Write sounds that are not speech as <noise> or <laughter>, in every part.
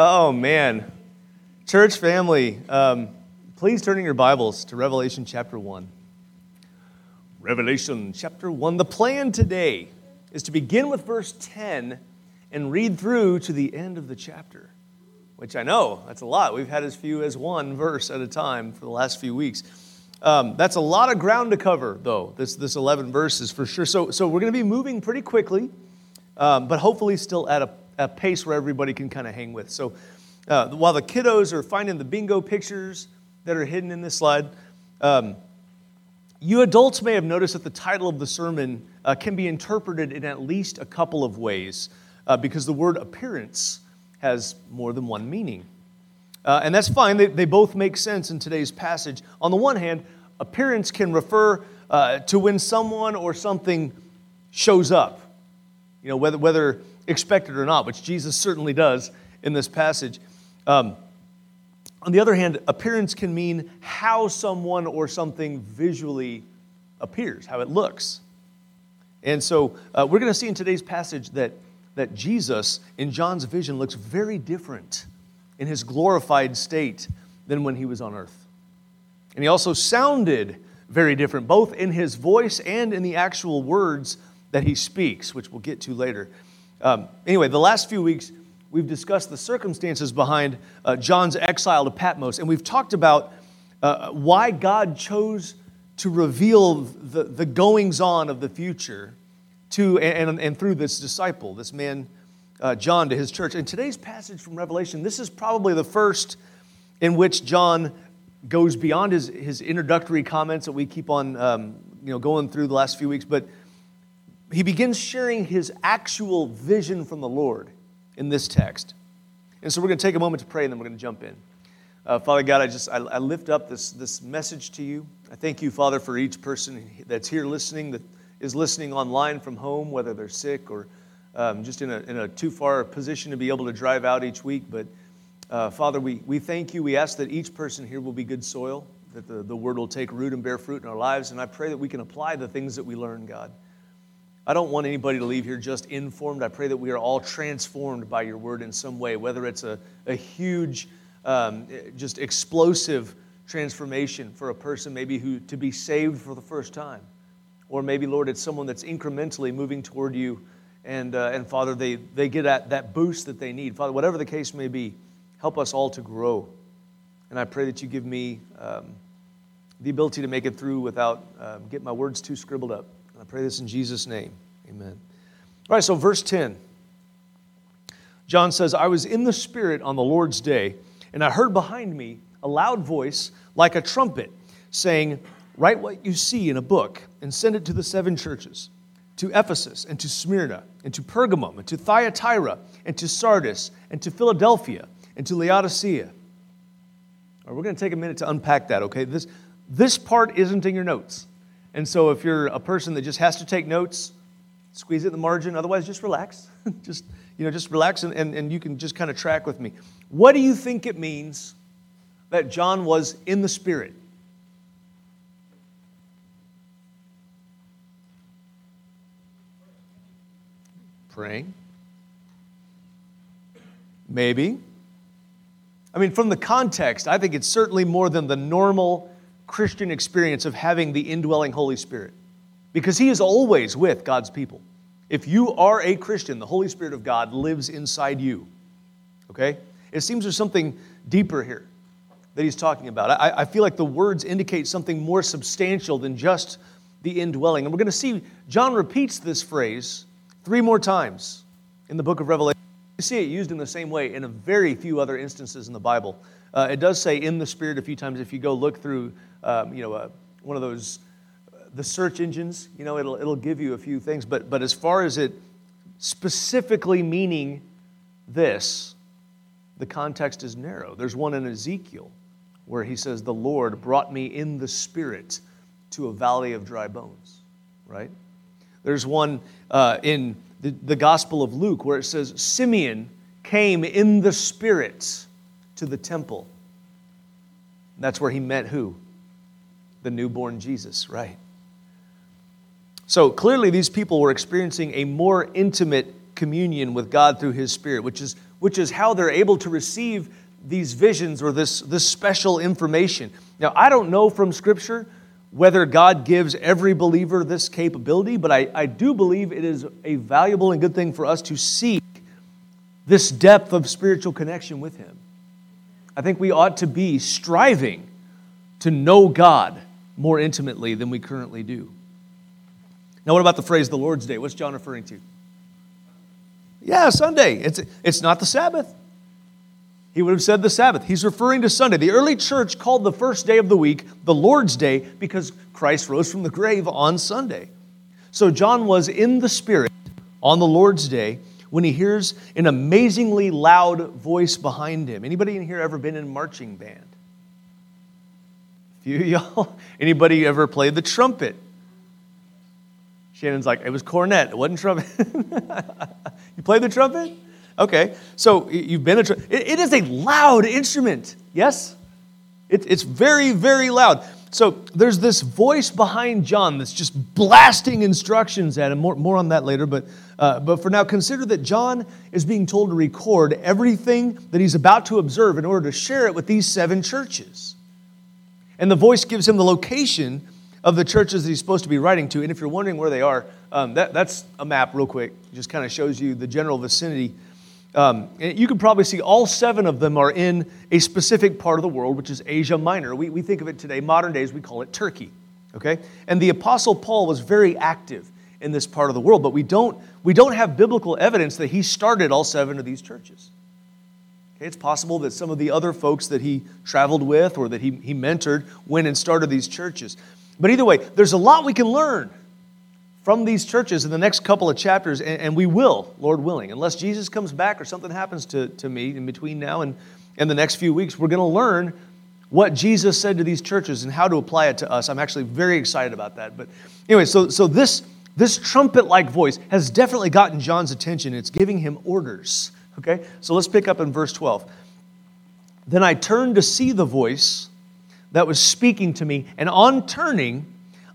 Oh, man. Church family, um, please turn in your Bibles to Revelation chapter 1. Revelation chapter 1. The plan today is to begin with verse 10 and read through to the end of the chapter, which I know that's a lot. We've had as few as one verse at a time for the last few weeks. Um, that's a lot of ground to cover, though, this, this 11 verses for sure. So, so we're going to be moving pretty quickly, um, but hopefully still at a a pace where everybody can kind of hang with. So uh, while the kiddos are finding the bingo pictures that are hidden in this slide, um, you adults may have noticed that the title of the sermon uh, can be interpreted in at least a couple of ways uh, because the word appearance has more than one meaning. Uh, and that's fine, they, they both make sense in today's passage. On the one hand, appearance can refer uh, to when someone or something shows up. You know, whether, whether expect it or not, which Jesus certainly does in this passage. Um, on the other hand, appearance can mean how someone or something visually appears, how it looks. And so uh, we're going to see in today's passage that, that Jesus, in John's vision, looks very different in his glorified state than when he was on earth. And he also sounded very different, both in his voice and in the actual words that he speaks, which we'll get to later. Um, anyway, the last few weeks, we've discussed the circumstances behind uh, John's exile to Patmos, and we've talked about uh, why God chose to reveal the, the goings on of the future to and, and, and through this disciple, this man, uh, John, to his church. In today's passage from Revelation, this is probably the first in which John goes beyond his, his introductory comments that we keep on um, you know, going through the last few weeks, but he begins sharing his actual vision from the Lord in this text. And so we're going to take a moment to pray and then we're going to jump in. Uh, Father God, I just I, I, lift up this, this message to you. I thank you, Father, for each person that's here listening, that is listening online from home, whether they're sick or um, just in a, in a too far position to be able to drive out each week. But uh, Father, we, we thank you. We ask that each person here will be good soil, that the, the word will take root and bear fruit in our lives. And I pray that we can apply the things that we learn, God. I don't want anybody to leave here just informed. I pray that we are all transformed by your word in some way, whether it's a, a huge, um, just explosive transformation for a person maybe who to be saved for the first time. Or maybe, Lord, it's someone that's incrementally moving toward you. And, uh, and Father, they, they get that, that boost that they need. Father, whatever the case may be, help us all to grow. And I pray that you give me um, the ability to make it through without um, getting my words too scribbled up. I pray this in Jesus' name. Amen. All right, so verse 10. John says, I was in the Spirit on the Lord's day, and I heard behind me a loud voice like a trumpet saying, Write what you see in a book and send it to the seven churches to Ephesus and to Smyrna and to Pergamum and to Thyatira and to Sardis and to Philadelphia and to Laodicea. All right, we're going to take a minute to unpack that, okay? This, this part isn't in your notes. And so if you're a person that just has to take notes, squeeze it in the margin. Otherwise, just relax. <laughs> just, you know, just relax and, and, and you can just kind of track with me. What do you think it means that John was in the Spirit? Praying. Maybe. I mean, from the context, I think it's certainly more than the normal Christian experience of having the indwelling Holy Spirit because He is always with God's people. If you are a Christian, the Holy Spirit of God lives inside you. Okay? It seems there's something deeper here that he's talking about. I, I feel like the words indicate something more substantial than just the indwelling. And we're going to see John repeats this phrase three more times in the book of Revelation. You see it used in the same way in a very few other instances in the Bible. Uh, it does say in the Spirit a few times. If you go look through, um, you know, uh, one of those, uh, the search engines, you know, it'll, it'll give you a few things. But, but as far as it specifically meaning this, the context is narrow. There's one in Ezekiel where he says, The Lord brought me in the Spirit to a valley of dry bones, right? There's one uh, in the, the Gospel of Luke where it says, Simeon came in the Spirit to the temple. That's where he met who? The newborn Jesus, right? So clearly, these people were experiencing a more intimate communion with God through his Spirit, which is which is how they're able to receive these visions or this, this special information. Now, I don't know from Scripture whether God gives every believer this capability, but I, I do believe it is a valuable and good thing for us to seek this depth of spiritual connection with Him. I think we ought to be striving to know God more intimately than we currently do. Now, what about the phrase the Lord's Day? What's John referring to? Yeah, Sunday. It's, it's not the Sabbath. He would have said the Sabbath. He's referring to Sunday. The early church called the first day of the week the Lord's Day because Christ rose from the grave on Sunday. So John was in the Spirit on the Lord's Day when he hears an amazingly loud voice behind him. Anybody in here ever been in marching band? A few y'all? <laughs> Anybody ever played the trumpet? Shannon's like, it was cornet, it wasn't trumpet. <laughs> you played the trumpet? Okay, so you've been a. Tr- it, is a loud instrument, yes? It, it's very, very loud. So there's this voice behind John that's just blasting instructions at him. More, more on that later, but, uh, but for now, consider that John is being told to record everything that he's about to observe in order to share it with these seven churches. And the voice gives him the location of the churches that he's supposed to be writing to. And if you're wondering where they are, um, that, that's a map, real quick. It just kind of shows you the general vicinity um, you can probably see all seven of them are in a specific part of the world, which is Asia Minor. We, we think of it today, modern days, we call it Turkey. Okay? And the Apostle Paul was very active in this part of the world, but we don't, we don't have biblical evidence that he started all seven of these churches. Okay? It's possible that some of the other folks that he traveled with or that he, he mentored went and started these churches. But either way, there's a lot we can learn from these churches in the next couple of chapters, and, and, we will, Lord willing. Unless Jesus comes back or something happens to, to me in between now and, and the next few weeks, we're going to learn what Jesus said to these churches and how to apply it to us. I'm actually very excited about that. But anyway, so, so this, this trumpet like voice has definitely gotten John's attention. It's giving him orders. Okay? So let's pick up in verse 12. Then I turned to see the voice that was speaking to me, and on turning,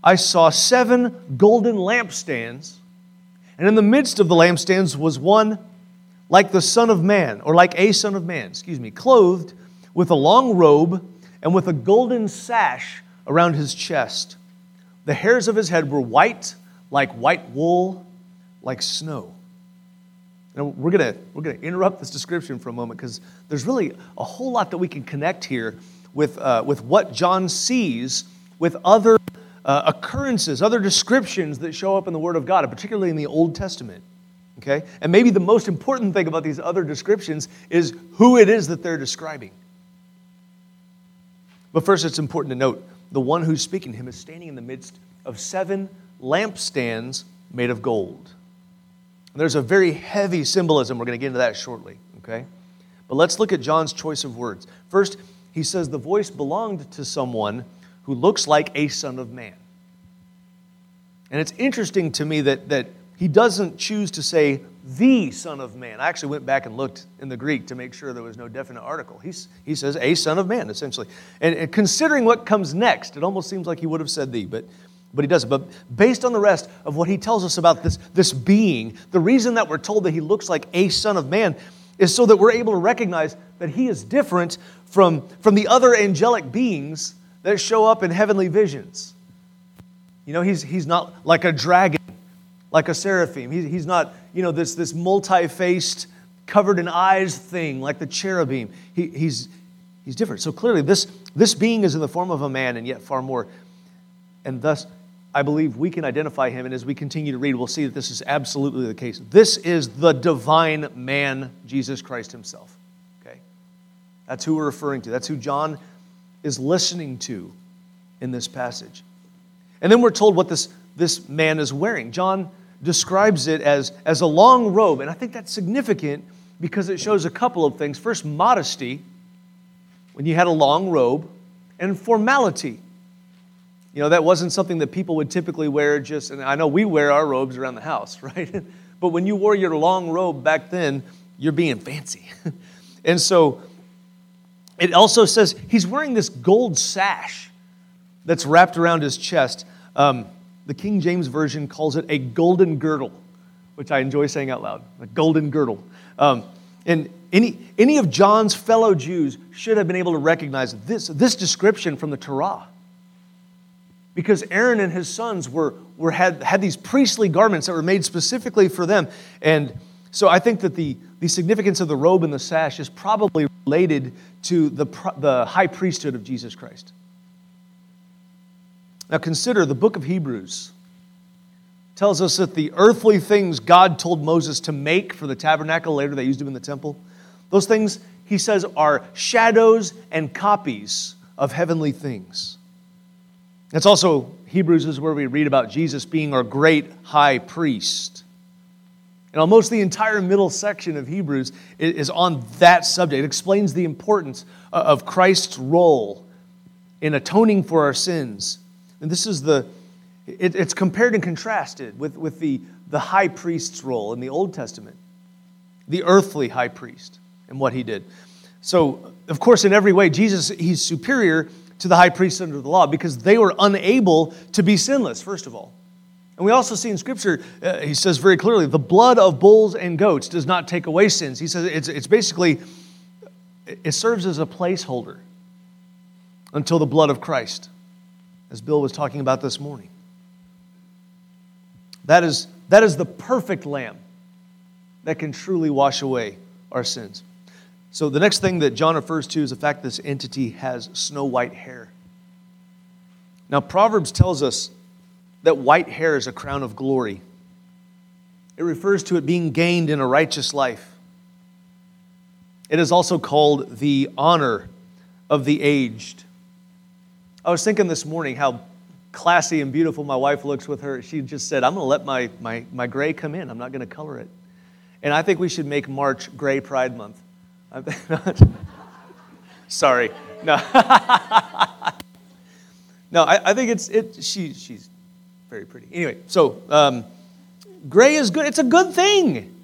I saw seven golden lampstands, and in the midst of the lampstands was one like the Son of Man, or like a Son of Man, excuse me, clothed with a long robe and with a golden sash around his chest. The hairs of his head were white, like white wool, like snow. Now, we're going we're gonna interrupt this description for a moment because there's really a whole lot that we can connect here with, uh, with what John sees with other uh, occurrences, other descriptions that show up in the Word of God, particularly in the Old Testament. Okay? And maybe the most important thing about these other descriptions is who it is that they're describing. But first, it's important to note the one who's speaking to him is standing in the midst of seven lampstands made of gold. And there's a very heavy symbolism. We're going to get into that shortly. Okay? But let's look at John's choice of words. First, he says the voice belonged to someone who looks like a son of man. And it's interesting to me that, that he doesn't choose to say the son of man. I actually went back and looked in the Greek to make sure there was no definite article. He's, he says a son of man, essentially. And, and considering what comes next, it almost seems like he would have said the, but, but he doesn't. But based on the rest of what he tells us about this, this being, the reason that we're told that he looks like a son of man is so that we're able to recognize that he is different from, from the other angelic beings that show up in heavenly visions. You know, he's, he's not like a dragon, like a seraphim. He, he's not, you know, this, this multi faced, covered in eyes thing like the cherubim. He, he's, he's different. So clearly, this, this being is in the form of a man and yet far more. And thus, I believe we can identify him. And as we continue to read, we'll see that this is absolutely the case. This is the divine man, Jesus Christ himself. Okay? That's who we're referring to. That's who John is listening to in this passage. And then we're told what this, this man is wearing. John describes it as, as a long robe, and I think that's significant because it shows a couple of things. First, modesty, when you had a long robe, and formality. You know, that wasn't something that people would typically wear just, and I know we wear our robes around the house, <laughs> right? but when you wore your long robe back then, you're being fancy. <laughs> and so it also says he's wearing this gold sash that's wrapped around his chest. Um, the King James Version calls it a golden girdle, which I enjoy saying out loud a golden girdle. Um, and any, any of John's fellow Jews should have been able to recognize this, this description from the Torah. Because Aaron and his sons were, were, had, had these priestly garments that were made specifically for them. And so I think that the, the significance of the robe and the sash is probably related to the, the high priesthood of Jesus Christ. Now consider the book of Hebrews tells us that the earthly things God told Moses to make for the tabernacle, later they used them in the temple, those things, he says, are shadows and copies of heavenly things. That's also, Hebrews is where we read about Jesus being our great high priest. And almost the entire middle section of Hebrews is on that subject. It explains the importance of Christ's role in atoning for our sins. And this is the, it, it's compared and contrasted with, with the, the high priest's role in the Old Testament, the earthly high priest and what he did. So, of course, in every way, Jesus, he's superior to the high priest under the law because they were unable to be sinless, first of all. And we also see in Scripture, uh, he says very clearly, the blood of bulls and goats does not take away sins. He says it's, it's basically, it serves as a placeholder until the blood of Christ, as Bill was talking about this morning. That is, that is the perfect lamb that can truly wash away our sins. So the next thing that John refers to is the fact this entity has snow white hair. Now, Proverbs tells us that white hair is a crown of glory. It refers to it being gained in a righteous life. It is also called the honor of the aged. I was thinking this morning how classy and beautiful my wife looks with her. She just said, I'm going to let my, my, my gray come in. I'm not going to color it. And I think we should make March Gray Pride Month. <laughs> Sorry. No. <laughs> no, I, I, think it's, it, she, she's very pretty. Anyway, so um, gray is good. It's a good thing.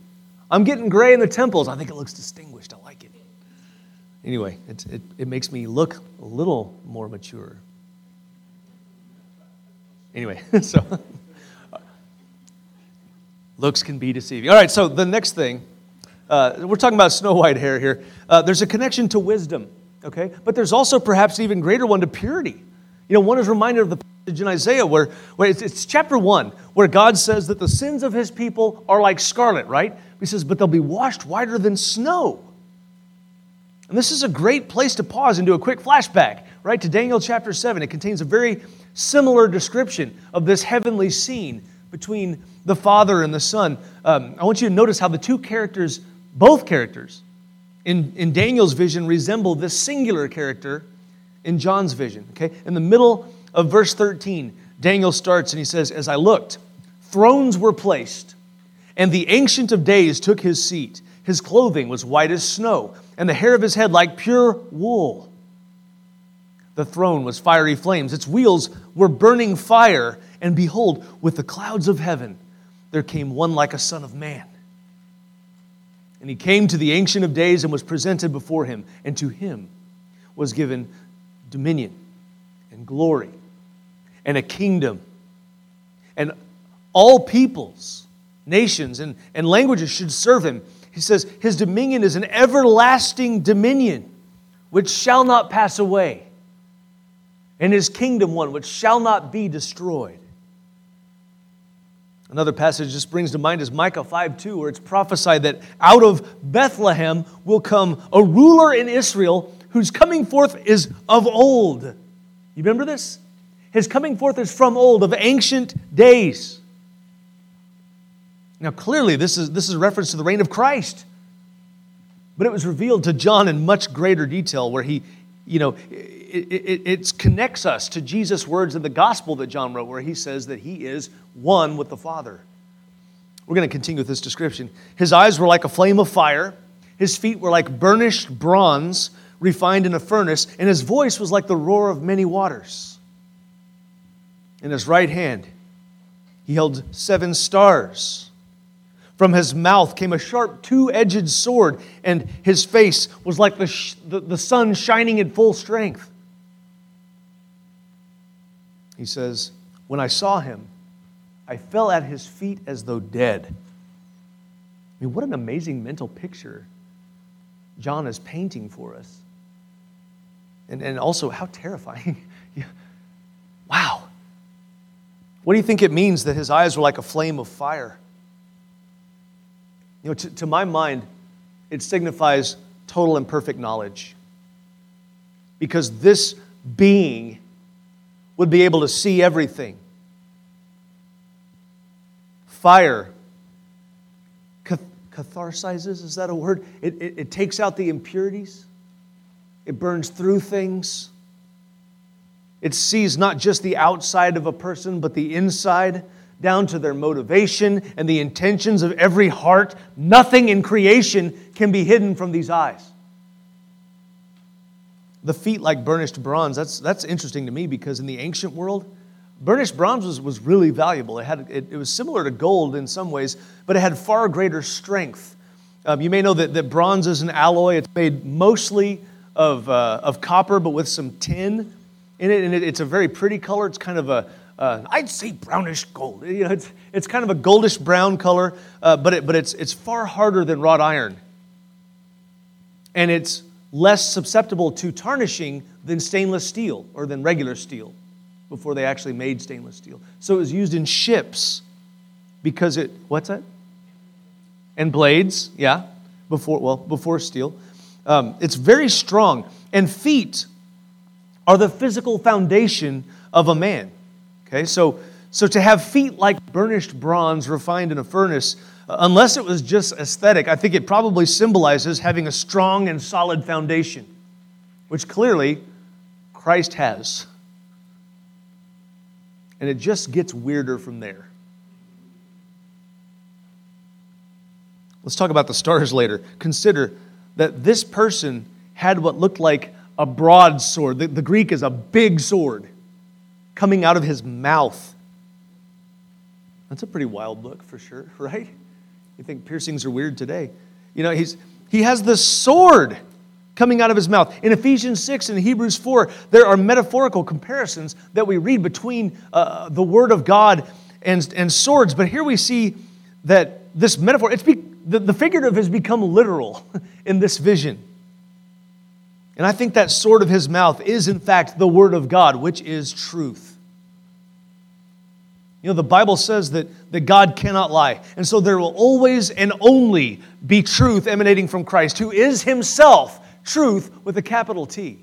I'm getting gray in the temples. I think it looks distinguished. I like it. Anyway, it, it, it makes me look a little more mature. Anyway, <laughs> so looks can be deceiving. All right, so the next thing, uh, we're talking about snow white hair here. Uh, there's a connection to wisdom, okay? But there's also perhaps even greater one to purity. You know, one is reminded of the passage in Isaiah where, where it's, it's chapter one, where God says that the sins of his people are like scarlet, right? He says, but they'll be washed whiter than snow. And this is a great place to pause and do a quick flashback, right, to Daniel chapter 7. It contains a very similar description of this heavenly scene between the Father and the Son. Um, I want you to notice how the two characters, both characters, in, in Daniel's vision resemble this singular character in John's vision. Okay? In the middle of verse 13, Daniel starts and he says, As I looked, thrones were placed, and the Ancient of Days took his seat. His clothing was white as snow, and the hair of his head like pure wool. The throne was fiery flames. Its wheels were burning fire. And behold, with the clouds of heaven, there came one like a son of man. And he came to the Ancient of Days and was presented before him. And to him was given dominion and glory and a kingdom. And all peoples, nations, and, and languages should serve him. He says, His dominion is an everlasting dominion which shall not pass away and his kingdom one which shall not be destroyed. Another passage just brings to mind is Micah 5 2, where it's prophesied that out of Bethlehem will come a ruler in Israel whose coming forth is of old. You remember this? His coming forth is from old, of ancient days. Now, clearly, this is, this is a reference to the reign of Christ. But it was revealed to John in much greater detail, where he, you know, it, it, it, connects us to Jesus' words in the gospel that John wrote, where he says that he is one with the Father. We're going to continue with this description. His eyes were like a flame of fire, his feet were like burnished bronze refined in a furnace, and his voice was like the roar of many waters. In his right hand, he held seven stars. From his mouth came a sharp two edged sword, and his face was like the, sh- the, the sun shining in full strength. He says, When I saw him, I fell at his feet as though dead. I mean, what an amazing mental picture John is painting for us. And, and also, how terrifying. <laughs> wow. What do you think it means that his eyes were like a flame of fire? You know, to, to my mind, it signifies total and perfect knowledge. Because this being would be able to see everything. Fire catharsizes, is that a word? It, it, it takes out the impurities, it burns through things. It sees not just the outside of a person, but the inside, down to their motivation and the intentions of every heart. Nothing in creation can be hidden from these eyes. The feet like burnished bronze, that's, that's interesting to me because in the ancient world, Burnished bronze was, was really valuable. It, had, it, it was similar to gold in some ways, but it had far greater strength. Um, you may know that, that bronze is an alloy. It's made mostly of, uh, of copper, but with some tin in it, and it, it's a very pretty color. It's kind of a, uh, I'd say brownish gold. You know, it's, it's kind of a goldish brown color, uh, but, it, but it's, it's far harder than wrought iron. And it's less susceptible to tarnishing than stainless steel or than regular steel before they actually made stainless steel. So it was used in ships because it, what's that? And blades, yeah, before, well, before steel. Um, it's very strong. And feet are the physical foundation of a man. Okay, so, so to have feet like burnished bronze refined in a furnace, uh, unless it was just aesthetic, I think it probably symbolizes having a strong and solid foundation, which clearly Christ has. And it just gets weirder from there. Let's talk about the stars later. Consider that this person had what looked like a broadsword. The, the Greek is a big sword coming out of his mouth. That's a pretty wild look for sure, <laughs> right? You think piercings are weird today. You know, he's, he has the sword coming out of his mouth. In Ephesians 6 and Hebrews 4, there are metaphorical comparisons that we read between uh, the Word of God and, and swords. But here we see that this metaphor, it's the, the figurative has become literal <laughs> in this vision. And I think that sword of his mouth is, in fact, the Word of God, which is truth. You know, the Bible says that, that God cannot lie. And so there will always and only be truth emanating from Christ, who is himself truth with a capital T.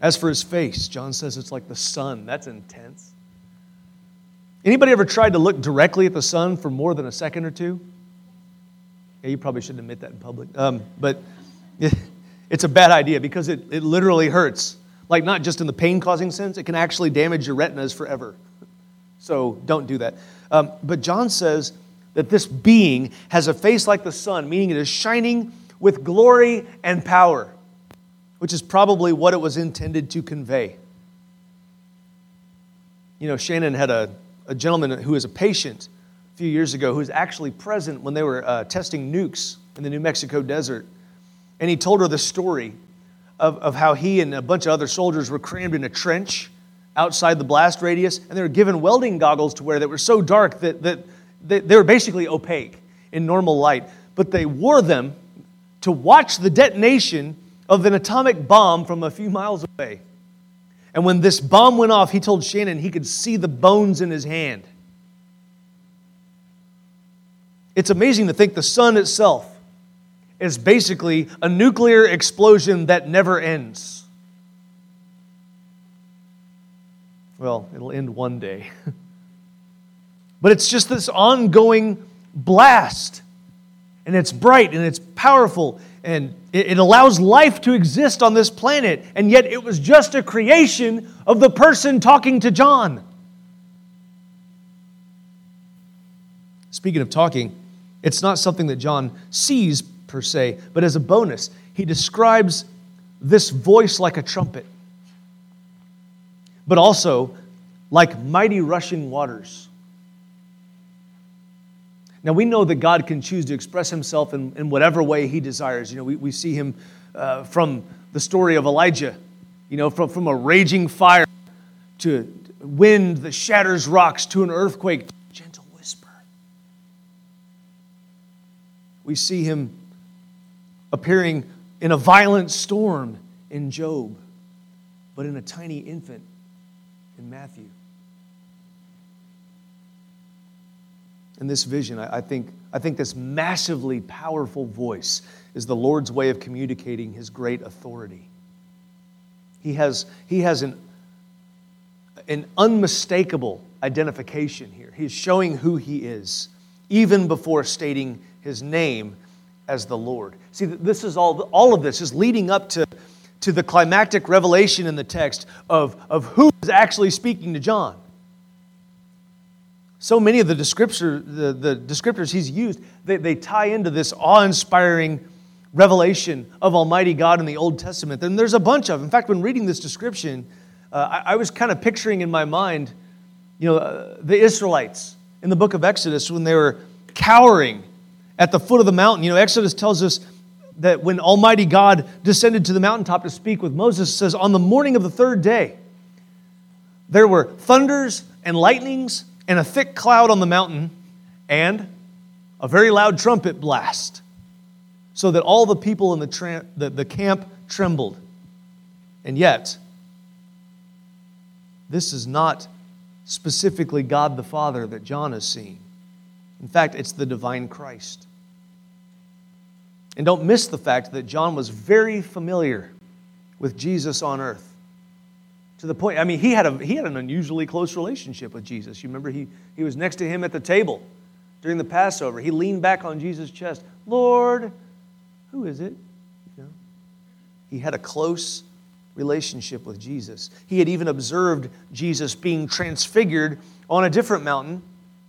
As for his face, John says it's like the sun. That's intense. Anybody ever tried to look directly at the sun for more than a second or two? Yeah, you probably shouldn't admit that in public. Um, but <laughs> it's a bad idea because it, it literally hurts. Like, not just in the pain causing sense, it can actually damage your retinas forever. So don't do that. Um, but John says that this being has a face like the sun, meaning it is shining with glory and power, which is probably what it was intended to convey. You know, Shannon had a, a gentleman who was a patient a few years ago who was actually present when they were uh, testing nukes in the New Mexico desert. And he told her the story of, of how he and a bunch of other soldiers were crammed in a trench outside the blast radius, and they were given welding goggles to wear that were so dark that, that, that they were basically opaque in normal light. But they wore them to watch the detonation of an atomic bomb from a few miles away. And when this bomb went off, he told Shannon he could see the bones in his hand. It's amazing to think the sun itself is basically a nuclear explosion that never ends. Well, it'll end one day. <laughs> but it's just this ongoing blast and it's bright and it's powerful and it, allows life to exist on this planet. And yet it was just a creation of the person talking to John. Speaking of talking, it's not something that John sees per se, but as a bonus, he describes this voice like a trumpet, but also like mighty rushing waters. Now, we know that God can choose to express himself in, in whatever way he desires. You know, we, we see him uh, from the story of Elijah, you know, from, from a raging fire to wind that shatters rocks to an earthquake, gentle whisper. We see him appearing in a violent storm in Job, but in a tiny infant in Matthew. In this vision, I, think, I think this massively powerful voice is the Lord's way of communicating his great authority. He has, he has an, an unmistakable identification here. He's showing who he is, even before stating his name as the Lord. See, this is all, all of this is leading up to, to the climactic revelation in the text of, of who is actually speaking to John. So many of the, descriptor, the, the descriptors he's used, they, they tie into this awe inspiring revelation of Almighty God in the Old Testament. And there's a bunch of. In fact, when reading this description, uh, I, I, was kind of picturing in my mind, you know, uh, the Israelites in the book of Exodus when they were cowering at the foot of the mountain. You know, Exodus tells us that when Almighty God descended to the mountaintop to speak with Moses, says, On the morning of the third day, there were thunders and lightnings and a thick cloud on the mountain and a very loud trumpet blast, so that all the people in the, tra- the, the camp trembled. And yet, this is not specifically God the Father that John is seeing. In fact, it's the divine Christ. And don't miss the fact that John was very familiar with Jesus on earth. To the point, I mean, he had, a, he had an unusually close relationship with Jesus. You remember, he, he was next to him at the table during the Passover. He leaned back on Jesus' chest. Lord, who is it? You know, he had a close relationship with Jesus. He had even observed Jesus being transfigured on a different mountain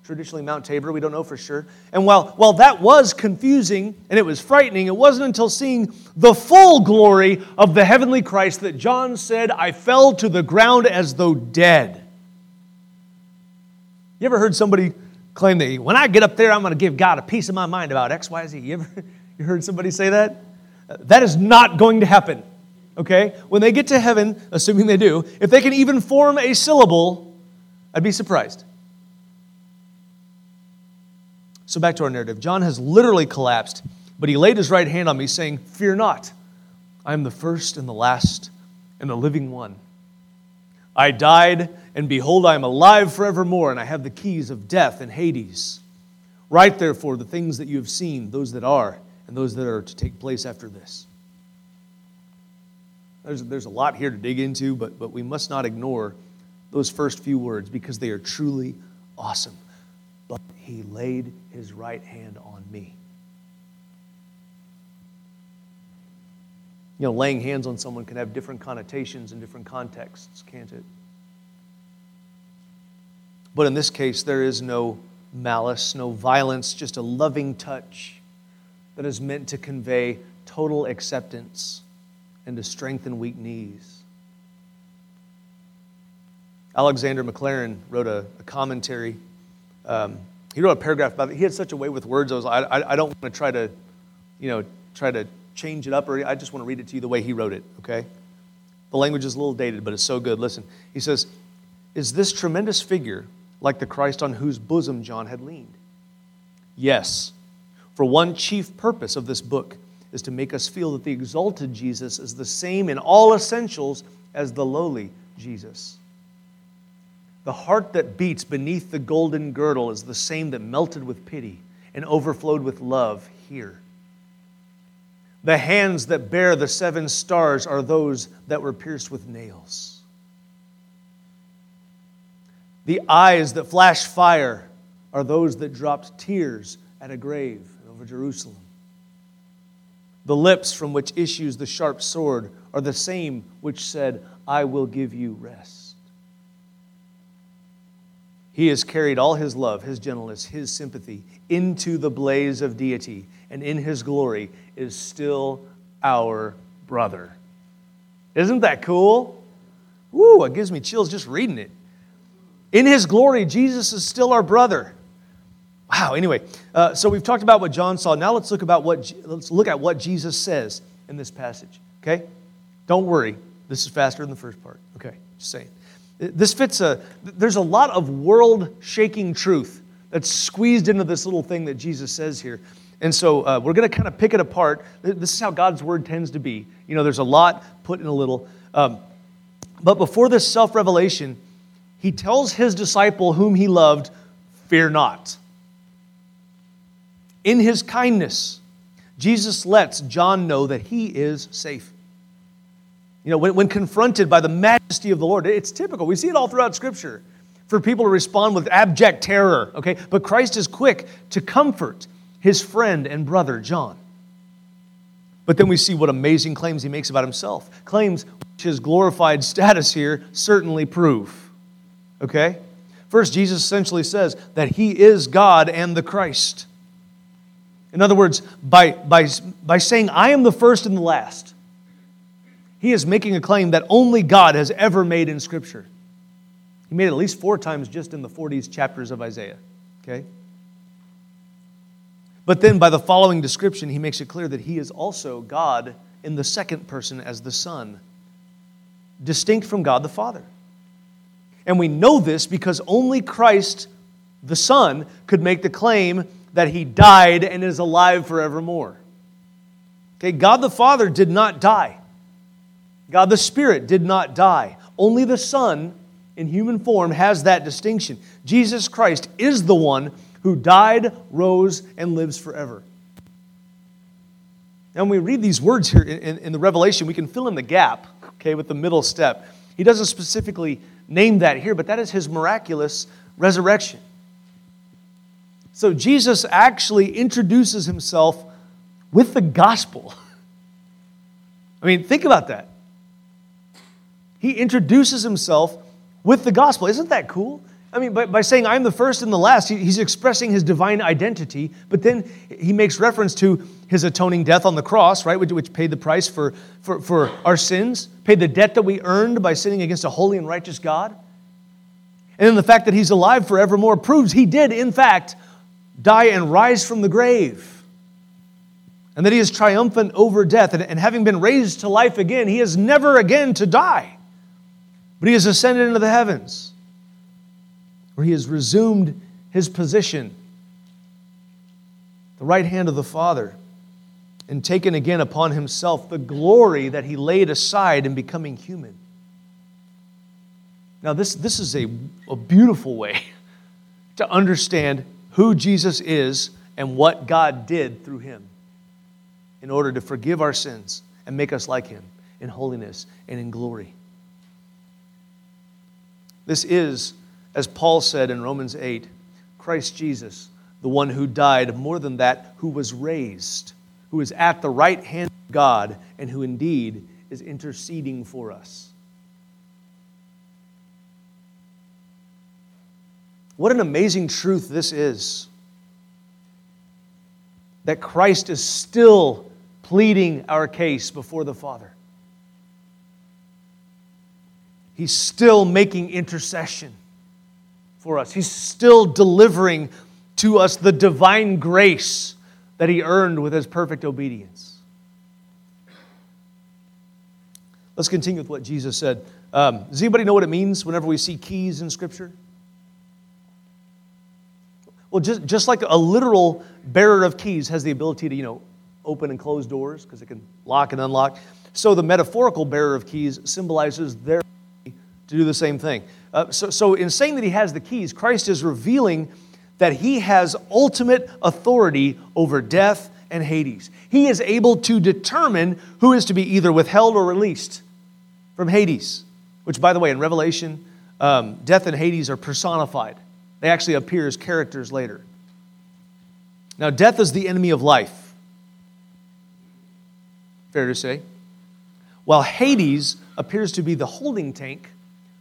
traditionally Mount Tabor, we don't know for sure. And while, while that was confusing and it was frightening, it wasn't until seeing the full glory of the heavenly Christ that John said, I fell to the ground as though dead. You ever heard somebody claim that when I get up there, I'm going to give God a piece of my mind about X, Y, Z? You ever <laughs> you heard somebody say that? That is not going to happen. Okay? When they get to heaven, assuming they do, if they can even form a syllable, I'd be surprised. So back to our narrative. John has literally collapsed, but he laid his right hand on me, saying, Fear not, I am the first and the last and the living one. I died, and behold, I am alive forevermore, and I have the keys of death and Hades. Write therefore the things that you have seen, those that are, and those that are to take place after this. There's, there's a lot here to dig into, but, but we must not ignore those first few words because they are truly awesome but he laid his right hand on me. You know, laying hands on someone can have different connotations in different contexts, can't it? But in this case, there is no malice, no violence, just a loving touch that is meant to convey total acceptance and to strengthen weak knees. Alexander Maclaren wrote a, a commentary um, he wrote a paragraph about it. He had such a way with words. I was I, I, I don't want to try to, you know, try to change it up, or I just want to read it to you the way he wrote it. Okay, the language is a little dated, but it's so good. Listen, he says, "Is this tremendous figure like the Christ on whose bosom John had leaned?" Yes, for one chief purpose of this book is to make us feel that the exalted Jesus is the same in all essentials as the lowly Jesus. The heart that beats beneath the golden girdle is the same that melted with pity and overflowed with love here. The hands that bear the seven stars are those that were pierced with nails. The eyes that flash fire are those that dropped tears at a grave over Jerusalem. The lips from which issues the sharp sword are the same which said, I will give you rest. He has carried all his love, his gentleness, his sympathy into the blaze of deity, and in his glory is still our brother. Isn't that cool? Woo, it gives me chills just reading it. In his glory, Jesus is still our brother. Wow, anyway, uh, so we've talked about what John saw. Now let's look, about what, let's look at what Jesus says in this passage, okay? Don't worry, this is faster than the first part, okay? Just saying. This fits a, there's a lot of world shaking truth that's squeezed into this little thing that Jesus says here. And so uh, we're going to kind of pick it apart. This is how God's word tends to be. You know, there's a lot put in a little. Um, but before this self revelation, he tells his disciple whom he loved, Fear not. In his kindness, Jesus lets John know that he is safe. You know, when, when confronted by the majesty of the Lord, it's typical. We see it all throughout Scripture for people to respond with abject terror, okay? But Christ is quick to comfort his friend and brother, John. But then we see what amazing claims he makes about himself. Claims which his glorified status here certainly prove. Okay? First, Jesus essentially says that he is God and the Christ. In other words, by, by, by saying, I am the first and the last, he is making a claim that only God has ever made in Scripture. He made it at least four times just in the 40s chapters of Isaiah. Okay? But then by the following description, he makes it clear that he is also God in the second person as the Son, distinct from God the Father. And we know this because only Christ, the Son, could make the claim that he died and is alive forevermore. Okay, God the Father did not die. God the Spirit did not die. Only the Son, in human form, has that distinction. Jesus Christ is the one who died, rose, and lives forever. Now, when we read these words here in, in, in, the Revelation, we can fill in the gap, okay, with the middle step. He doesn't specifically name that here, but that is his miraculous resurrection. So, Jesus actually introduces himself with the gospel. <laughs> I mean, think about that. He introduces himself with the gospel. Isn't that cool? I mean, by, by saying, I'm the first and the last, he, he's expressing his divine identity, but then he makes reference to his atoning death on the cross, right, which, which paid the price for, for, for our sins, paid the debt that we earned by sinning against a holy and righteous God. And then the fact that he's alive forevermore proves he did, in fact, die and rise from the grave. And that he is triumphant over death. And, and having been raised to life again, he is never again to die but he has ascended into the heavens, where he has resumed his position, the right hand of the Father, and taken again upon himself the glory that he laid aside in becoming human. Now, this, this is a, a beautiful way to understand who Jesus is and what God did through him in order to forgive our sins and make us like him in holiness and in glory. This is, as Paul said in Romans 8, Christ Jesus, the one who died, more than that, who was raised, who is at the right hand of God, and who indeed is interceding for us. What an amazing truth this is that Christ is still pleading our case before the Father. He's still making intercession for us. He's still delivering to us the divine grace that he earned with his perfect obedience. Let's continue with what Jesus said. Um, does anybody know what it means whenever we see keys in Scripture? Well, just, just like a literal bearer of keys has the ability to, you know, open and close doors because it can lock and unlock, so the metaphorical bearer of keys symbolizes their to do the same thing. Uh, so, so, in saying that he has the keys, Christ is revealing that he has ultimate authority over death and Hades. He is able to determine who is to be either withheld or released from Hades, which, by the way, in Revelation, um, death and Hades are personified. They actually appear as characters later. Now, death is the enemy of life. Fair to say. While Hades appears to be the holding tank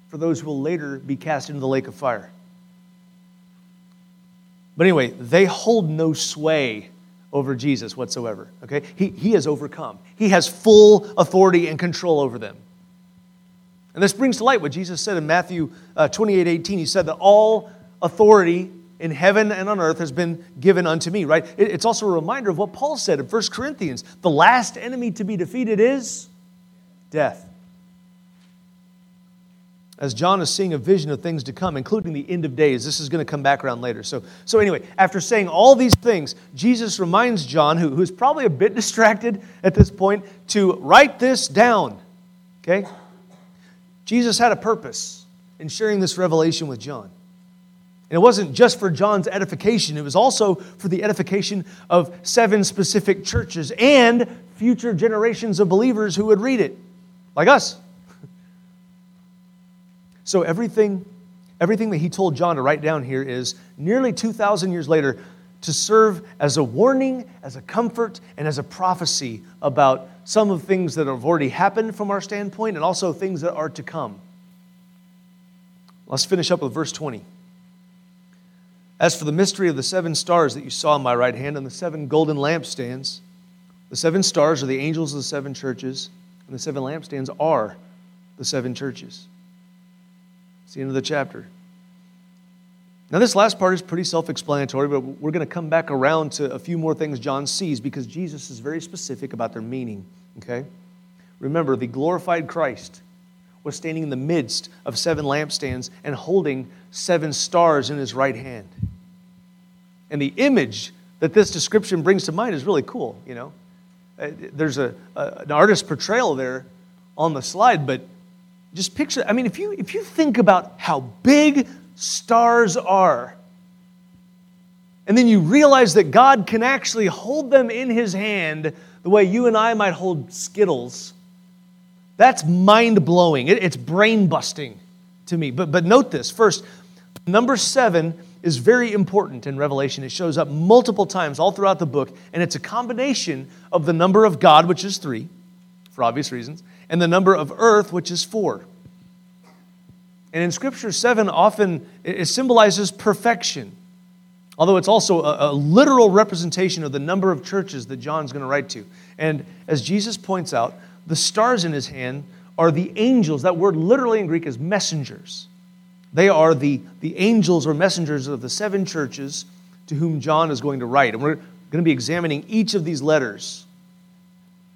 for those who will later be cast into the lake of fire. But anyway, they hold no sway over Jesus whatsoever. Okay? He, he has overcome. He has full authority and control over them. And this brings to light what Jesus said in Matthew uh, 28 18. He said that all authority in heaven and on earth has been given unto me, right? It, it's also a reminder of what Paul said in 1 Corinthians. The last enemy to be defeated is death. As John is seeing a vision of things to come, including the end of days. This is going to come back around later. So, so anyway, after saying all these things, Jesus reminds John, who, who's probably a bit <laughs> distracted at this point, to write this down. Okay? Jesus had a purpose in sharing this revelation with John. And it wasn't just for John's edification, it was also for the edification of seven specific churches and future generations of believers who would read it, like us. So everything, everything that he told John to write down here is nearly 2,000 years later to serve as a warning, as a comfort, and as a prophecy about some of the things that have already happened from our standpoint and also things that are to come. Let's finish up with verse 20. As for the mystery of the seven stars that you saw on my right hand and the seven golden lampstands, the seven stars are the angels of the seven churches, and the seven lampstands are the seven churches. The end of the chapter. Now, this last part is pretty self explanatory, but we're going to come back around to a few more things John sees because Jesus is very specific about their meaning. Okay? Remember, the glorified Christ was standing in the midst of seven lampstands and holding seven stars in his right hand. And the image that this description brings to mind is really cool, you know. Uh, there's a, a an artist's portrayal there on the slide, but just picture, I mean, if you, if you think about how big stars are, and then you realize that God can actually hold them in his hand the way you and I might hold Skittles, that's mind blowing. It, it's brain busting to me. But, but note this first, number seven is very important in Revelation. It shows up multiple times all throughout the book, and it's a combination of the number of God, which is three, for obvious reasons, and the number of earth, which is four. And in Scripture, seven often it symbolizes perfection, although it's also a, a literal representation of the number of churches that John's going to write to. And as Jesus points out, the stars in his hand are the angels. That word literally in Greek is messengers. They are the, the angels or messengers of the seven churches to whom John is going to write. And we're going to be examining each of these letters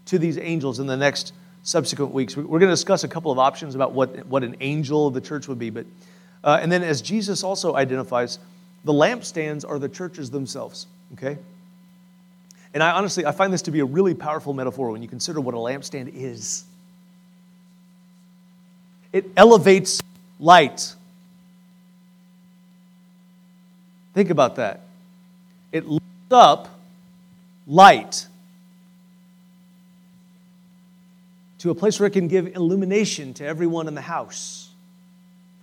to these angels in the next subsequent weeks. We're going to discuss a couple of options about what, what an angel of the church would be. But, uh, and then, as Jesus also identifies, the lampstands are the churches themselves, okay? And I honestly, I find this to be a really powerful metaphor when you consider what a lampstand is. It elevates light. Think about that. It lifts up light. To a place where it can give illumination to everyone in the house,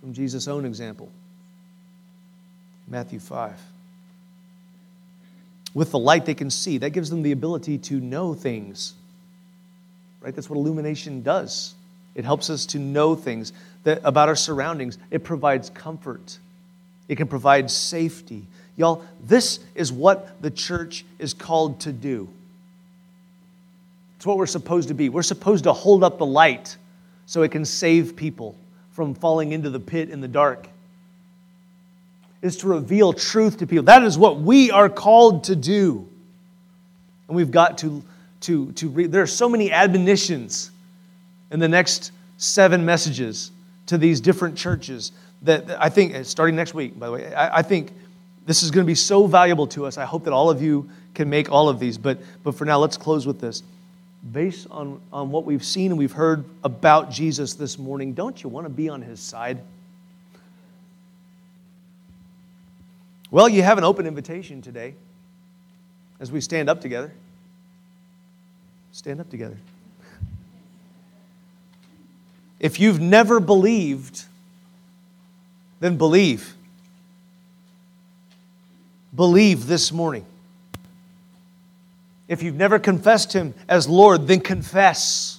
from Jesus' own example. Matthew 5. With the light they can see, that gives them the ability to know things. Right? That's what illumination does. It helps us to know things that, about our surroundings. It provides comfort. It can provide safety. Y'all, this is what the church is called to do. It's what we're supposed to be. We're supposed to hold up the light so it can save people from falling into the pit in the dark. Is to reveal truth to people. That is what we are called to do. And we've got to, to, to read. There are so many admonitions in the next seven messages to these different churches that I think, starting next week, by the way, I, I think this is going to be so valuable to us. I hope that all of you can make all of these. But, but for now, let's close with this based on, on what we've seen and we've heard about Jesus this morning, don't you want to be on his side? Well, you have an open invitation today as we stand up together. Stand up together. If you've never believed, then believe. Believe this morning. If you've never confessed Him as Lord, then confess.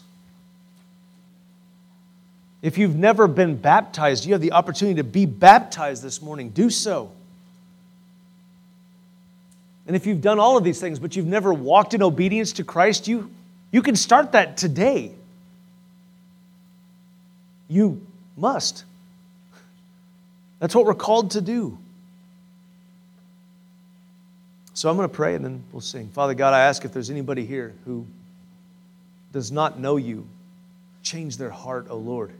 If you've never been baptized, you have the opportunity to be baptized this morning. Do so. And if you've done all of these things, but you've never walked in obedience to Christ, you, you can start that today. You must. That's what we're called to do. So I'm going to pray and then we'll sing. Father God, I ask if there's anybody here who does not know you, change their heart, O oh Lord.